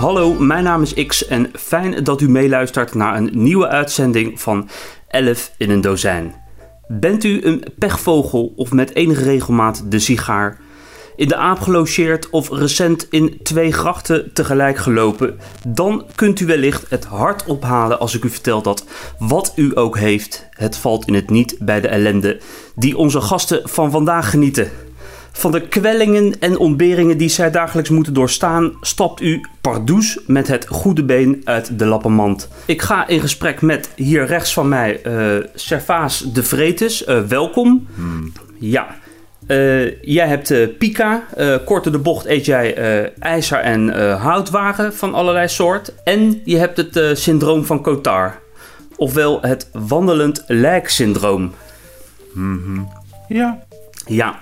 Hallo, mijn naam is X en fijn dat u meeluistert naar een nieuwe uitzending van 11 in een dozijn. Bent u een pechvogel of met enige regelmaat de sigaar? In de aap gelogeerd of recent in twee grachten tegelijk gelopen? Dan kunt u wellicht het hart ophalen als ik u vertel dat wat u ook heeft, het valt in het niet bij de ellende die onze gasten van vandaag genieten. Van de kwellingen en ontberingen die zij dagelijks moeten doorstaan, stapt u pardoes met het goede been uit de lappenmand. Ik ga in gesprek met hier rechts van mij eh Servaas de Vretes. Eh, welkom. Ja. Eh, jij hebt Pika. Korte de bocht eet jij ijzer en houtwagen van allerlei soort. En je hebt het syndroom van Cotard. Ofwel het wandelend lijksyndroom. Ja. Ja,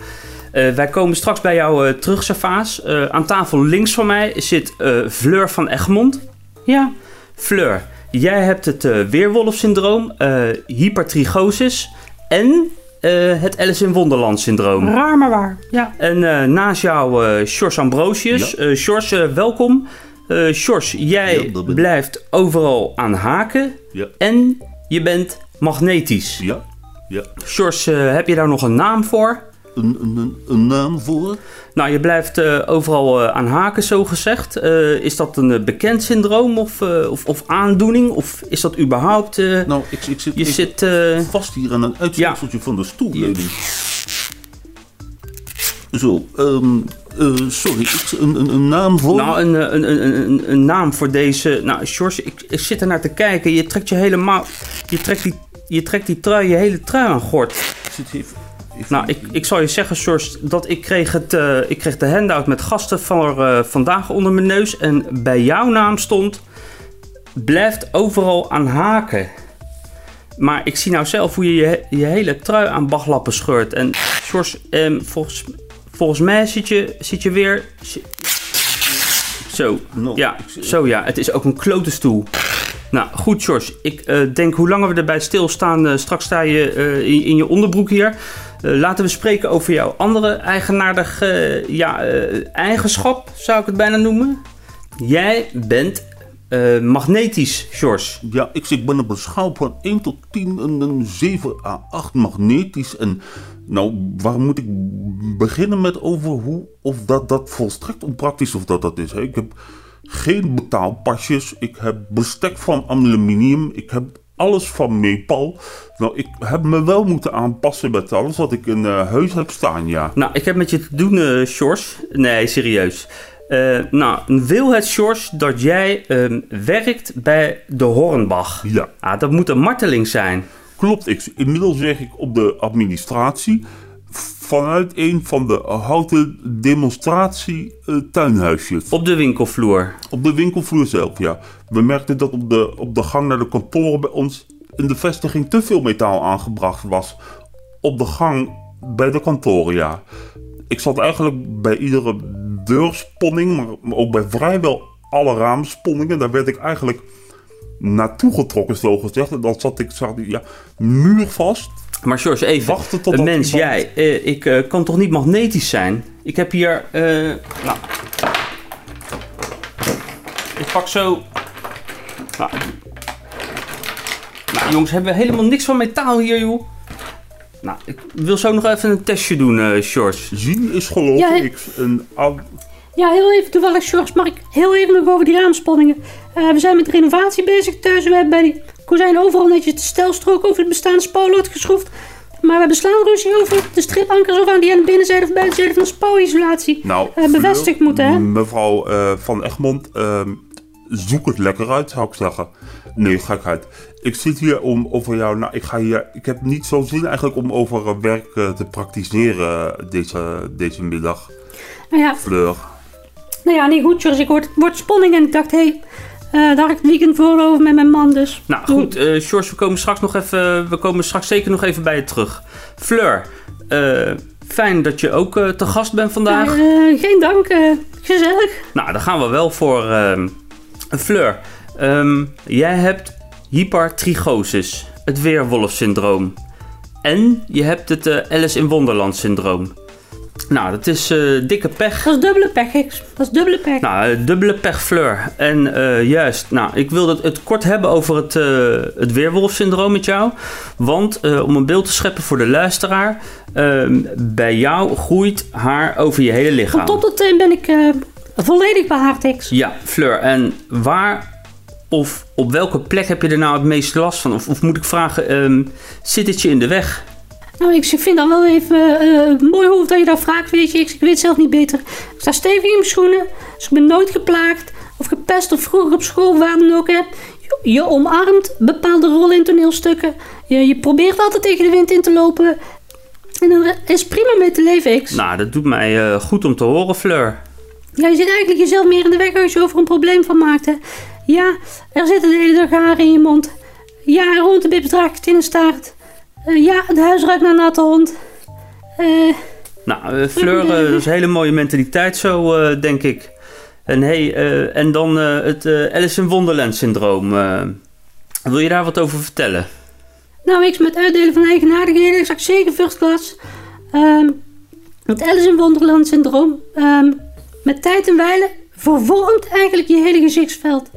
Eh, wij komen straks bij jou eh, terug, Servaas. Eh, aan tafel links van mij zit eh, Fleur van Egmond. Ja, Fleur, jij hebt het eh weerwolfsyndroom, eh hypertrigosis en eh, het Alice in Wonderland syndroom. Raar maar waar. Ja. En eh, naast jou eh Sjors Ambrosius. Ja. Eh eh, welkom. Eh Sjors, jij Ja, blijft overal aan haken Ja. en je bent magnetisch. Ja. Ja. Eh, heb je daar nog een naam voor? Een, een, een, een naam voor? Nou, je blijft eh, overal eh, aan haken, zo gezegd. Eh, is dat een bekend syndroom of, of, of aandoening? Of is dat überhaupt... Nou, ik, ik zit, je ik zit... vast hier aan een uitsteekseltje van de stoelleuning. Zo, ehm, eh, sorry, een, een, een naam voor? nou, een, een, een, een, een naam voor deze... Nou, George, ik, ik zit er naar te kijken. Je trekt je helemaal... Je trekt die, je trekt die trui, je hele trui aan gort. Ik zit even... Nou, ik, ik zal je zeggen, George, dat ik kreeg, het, eh, ik kreeg de handout met gasten van eh, vandaag onder mijn neus. En bij jouw naam stond, blijft overal aan haken. Maar ik zie nou zelf hoe je je, je hele trui aan baglappen scheurt. En George, ehm, volgens, volgens mij zit je, zit je weer... Zo, ja, zo ja. Het is ook een klote stoel. Nou, goed, George. Ik eh, denk hoe langer we erbij stilstaan, eh, straks sta je eh, in, in je onderbroek hier. Laten we spreken over jouw andere eigenaardige ja, eigenschap, zou ik het bijna noemen. Jij bent magnetisch, George. Ja, ik, ik ben op een schaal van 1 tot 10 een, een 7 à 8 magnetisch. En nou, waar moet ik beginnen met over hoe of dat, dat volstrekt onpraktisch of dat dat is? Ik heb geen betaalpasjes, ik heb bestek van aluminium, ik heb alles van Nepal. Nou, ik heb me wel moeten aanpassen met alles wat ik in eh, huis heb staan, ja. Nou, ik heb met je te doen, George. Nee, serieus. Eh, nou, wil het, George, dat jij ehm, werkt bij de Hornbach? Ja. Ah, dat moet een marteling zijn. Klopt, ik, inmiddels werk ik op de administratie vanuit een van de houten demonstratie eh, tuinhuisjes. Op de winkelvloer. Op de winkelvloer zelf, ja. We merkten dat op de, op de gang naar de kantoren bij ons in de vestiging te veel metaal aangebracht was. Op de gang bij de kantoren, ja. Ik zat eigenlijk bij iedere deursponning, maar ook bij vrijwel alle raamsponningen. Daar werd ik eigenlijk naartoe getrokken, zo gezegd. En dan zat ik, zat, ik, ja, muurvast. Maar George, even. Wachten tot mens, iemand- jij, eh, ik eh, kan toch niet magnetisch zijn? Ik heb hier, eh, nou, ik pak zo, nou, nou, jongens, hebben we helemaal niks van metaal hier, joh. Nou, ik wil zo nog even een testje doen, eh George. Zien is geloof Ja, ik een. Ja, heel even toevallig, George, mag ik heel even nog over die raamspanningen. Eh, we zijn met renovatie bezig thuis. We hebben bij die kozijn overal netjes de stelstrook over het bestaande spoorlood geschroefd. Maar we hebben slaanruzie over de stripankers of aan die aan de binnenzijde of buitenzijde van de spouwisolatie Nou, eh, bevestigd Fleur, moeten, hè? Mevrouw eh, van Egmond, ehm, zoek het lekker uit, zou ik zeggen. Nee, gekheid. Ik zit hier om over jou... Nou, ik, ga hier, ik heb niet zo zin eigenlijk om over eh, werk te praktiseren deze, deze middag, Nou ja, Fleur. nou ja, niet goed, George. Ik hoorde het woord spanning en ik dacht, hé, hey, eh, daar had ik het weekend voor over met mijn man, dus... Nou goed, eh George, we komen straks nog even, we komen straks zeker nog even bij je terug. Fleur, eh, fijn dat je ook te gast bent vandaag. Geen dank, gezellig. Nou, daar gaan we wel voor. ehm Fleur, ehm, jij hebt hypertrigosis, het weerwolfsyndroom. En je hebt het Alice in Wonderland syndroom. Nou, dat is eh, dikke pech. Dat is dubbele pech, X. Dat is dubbele pech. Nou, eh, dubbele pech Fleur. En eh, juist, nou, ik wil het, het kort hebben over het, het weerwolfsyndroom met jou. Want om een beeld te scheppen voor de luisteraar, ehm, bij jou groeit haar over je hele lichaam. tot teen ben ik volledig behaard, X. Ja, Fleur. En waar of op welke plek heb je er nou het meeste last van? Of, of moet ik vragen, ehm, zit het je in de weg? Nou, ik vind dan wel even eh, mooi hoofd dat je dat vraagt, weet je. Ik, ik weet zelf niet beter. Ik sta stevig in mijn schoenen. Dus ik ben nooit geplaagd of gepest of vroeger op school waar dan ook. Hè. Je, je omarmt bepaalde rollen in toneelstukken. Je, je probeert altijd tegen de wind in te lopen. En er is prima mee te leven, X. Nou, dat doet mij eh, goed om te horen, Fleur. Ja, je zit eigenlijk jezelf meer in de weg als je over een probleem van maakt. Hè. Ja, er zitten de hele dag haren in je mond. Ja, er woont een bipsdraakt in een staart. Eh, ja, het huis ruikt naar natte hond. Eh... Nou, eh, Fleur, dat is een hele mooie mentaliteit zo, denk ik. En, hey, en dan het Alice in Wonderland syndroom. wil je daar wat over vertellen? Nou, ik met uitdelen van eigenaardigheden, ik zag zeker first class. Ehm, het Alice in Wonderland syndroom. ehm, met tijd en wijle vervormt eigenlijk je hele gezichtsveld.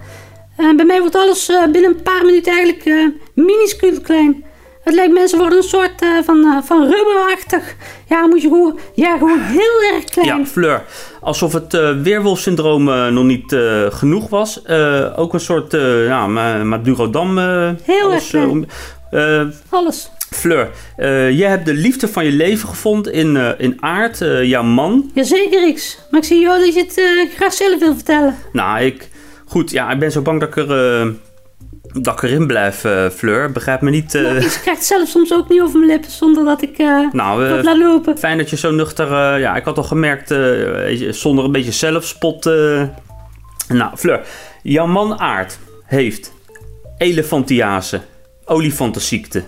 En bij mij wordt alles binnen een paar minuten eigenlijk eh minuscuul klein. Het lijkt mensen worden een soort eh, van, eh, van rubberachtig. Ja, moet je gewoon, ja, gewoon heel erg klein. Ja, Fleur. Alsof het eh weerwolfsyndroom nog niet genoeg was. Ook een soort uh, ja, Ma- Madurodam. Heel alles, erg klein. Alles. Fleur, jij hebt de liefde van je leven gevonden in, in Aard, jouw man. Jazeker, X. Maar ik zie jou dat je het graag zelf wil vertellen. Nou, ik... Goed, ja, ik ben zo bang dat ik, er, dat ik erin blijf, eh, Fleur. Begrijp me niet... eh, Ik krijg het zelf soms ook niet over mijn lippen zonder dat ik eh nou, wat laat lopen. Fijn dat je zo nuchter... ja, ik had al gemerkt, zonder een beetje zelfspot... Nou, Fleur, jouw man Aard heeft elefantiase, olifantenziekte.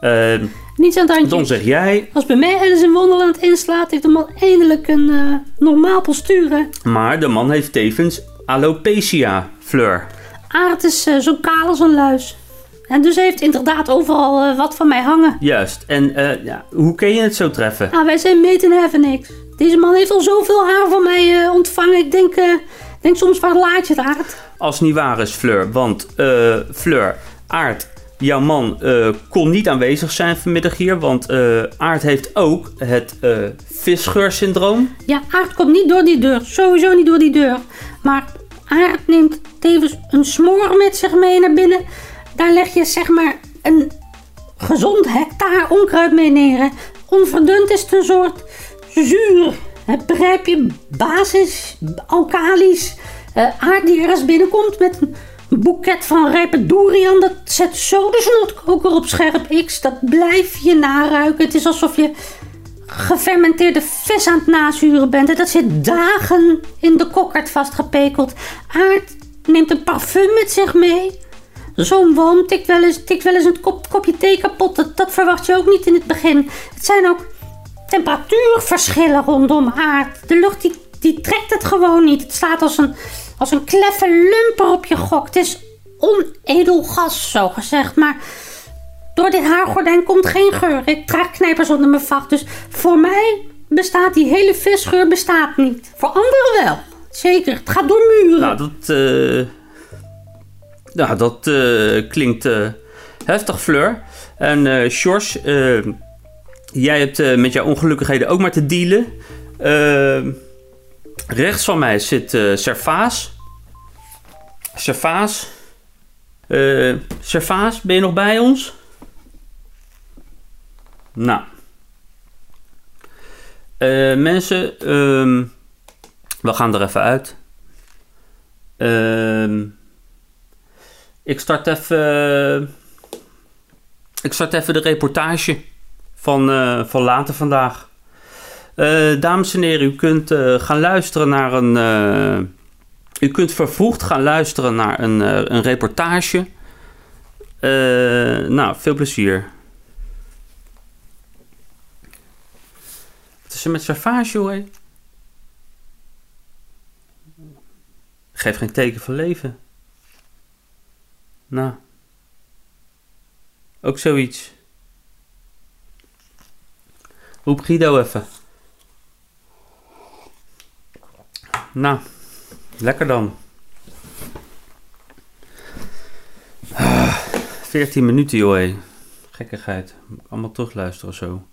Eh, Niets aan het handje. dan zeg jij, Als bij mij Alice in Wonderland inslaat, heeft de man eindelijk een normaal postuur. maar de man heeft tevens alopecia, Fleur. Aard is eh, zo kaal als een luis. En dus heeft inderdaad overal eh, wat van mij hangen. Juist, en eh, ja, hoe kun je het zo treffen? Ah, wij zijn made in heaven, niks. Deze man heeft al zoveel haar van mij ontvangen. Ik denk, denk soms, waar laat je het, Aard? Als het niet waar is, Fleur. Want Fleur, Aard, jouw man kon niet aanwezig zijn vanmiddag hier. Want eh Aard heeft ook het eh visgeursyndroom. Ja, Aard komt niet door die deur. Sowieso niet door die deur. Maar Aard neemt tevens een smoor met zich mee naar binnen. Daar leg je zeg maar een gezond hectare onkruid mee neer. Onverdund is het een soort zuur. hè, Begrijp je? Basis, alkalisch. eh, aard die ergens binnenkomt met een boeket van rijpe durian. Dat zet zo de snoetkoker op scherp X. Dat blijf je naruiken. Het is alsof je gefermenteerde vis aan het nazuren bent. En dat zit dagen in de kokkerd vastgepekeld. Aard neemt een parfum met zich mee. Zo'n worm tikt wel eens, tikt wel eens een kop, kopje thee kapot. Dat, verwacht je ook niet in het begin. Het zijn ook temperatuurverschillen rondom aard. De lucht die, die trekt het gewoon niet. Het staat als een, als een kleffe lumper op je gok. Het is onedel gas, zo gezegd. Maar door dit haargordijn komt geen geur. Ik draag knijpers onder mijn vacht. Dus voor mij bestaat die hele visgeur bestaat niet. Voor anderen wel. Zeker, het gaat door muren. Nou, dat, eh, nou, dat eh, klinkt eh, heftig, Fleur. En Sjors, eh, jij hebt met jouw ongelukkigheden ook maar te dealen. Rechts van mij zit eh Servaas. Servaas. Servaas, ben je nog bij ons? Nou. Mensen, ehm, we gaan er even uit. Ehm, ik start even. Ik start even de reportage van, eh, van later vandaag. Eh, dames en heren, u kunt eh, gaan luisteren naar een. u kunt vervroegd gaan luisteren naar een, een reportage. Nou, veel plezier. Wat is er met Savage, hoor? Geef geen teken van leven. Nou. Ook zoiets. Roep Guido even. Nou, lekker dan. Ah, 14 minuten, joh. hé. Gekkigheid. Allemaal terugluisteren of zo.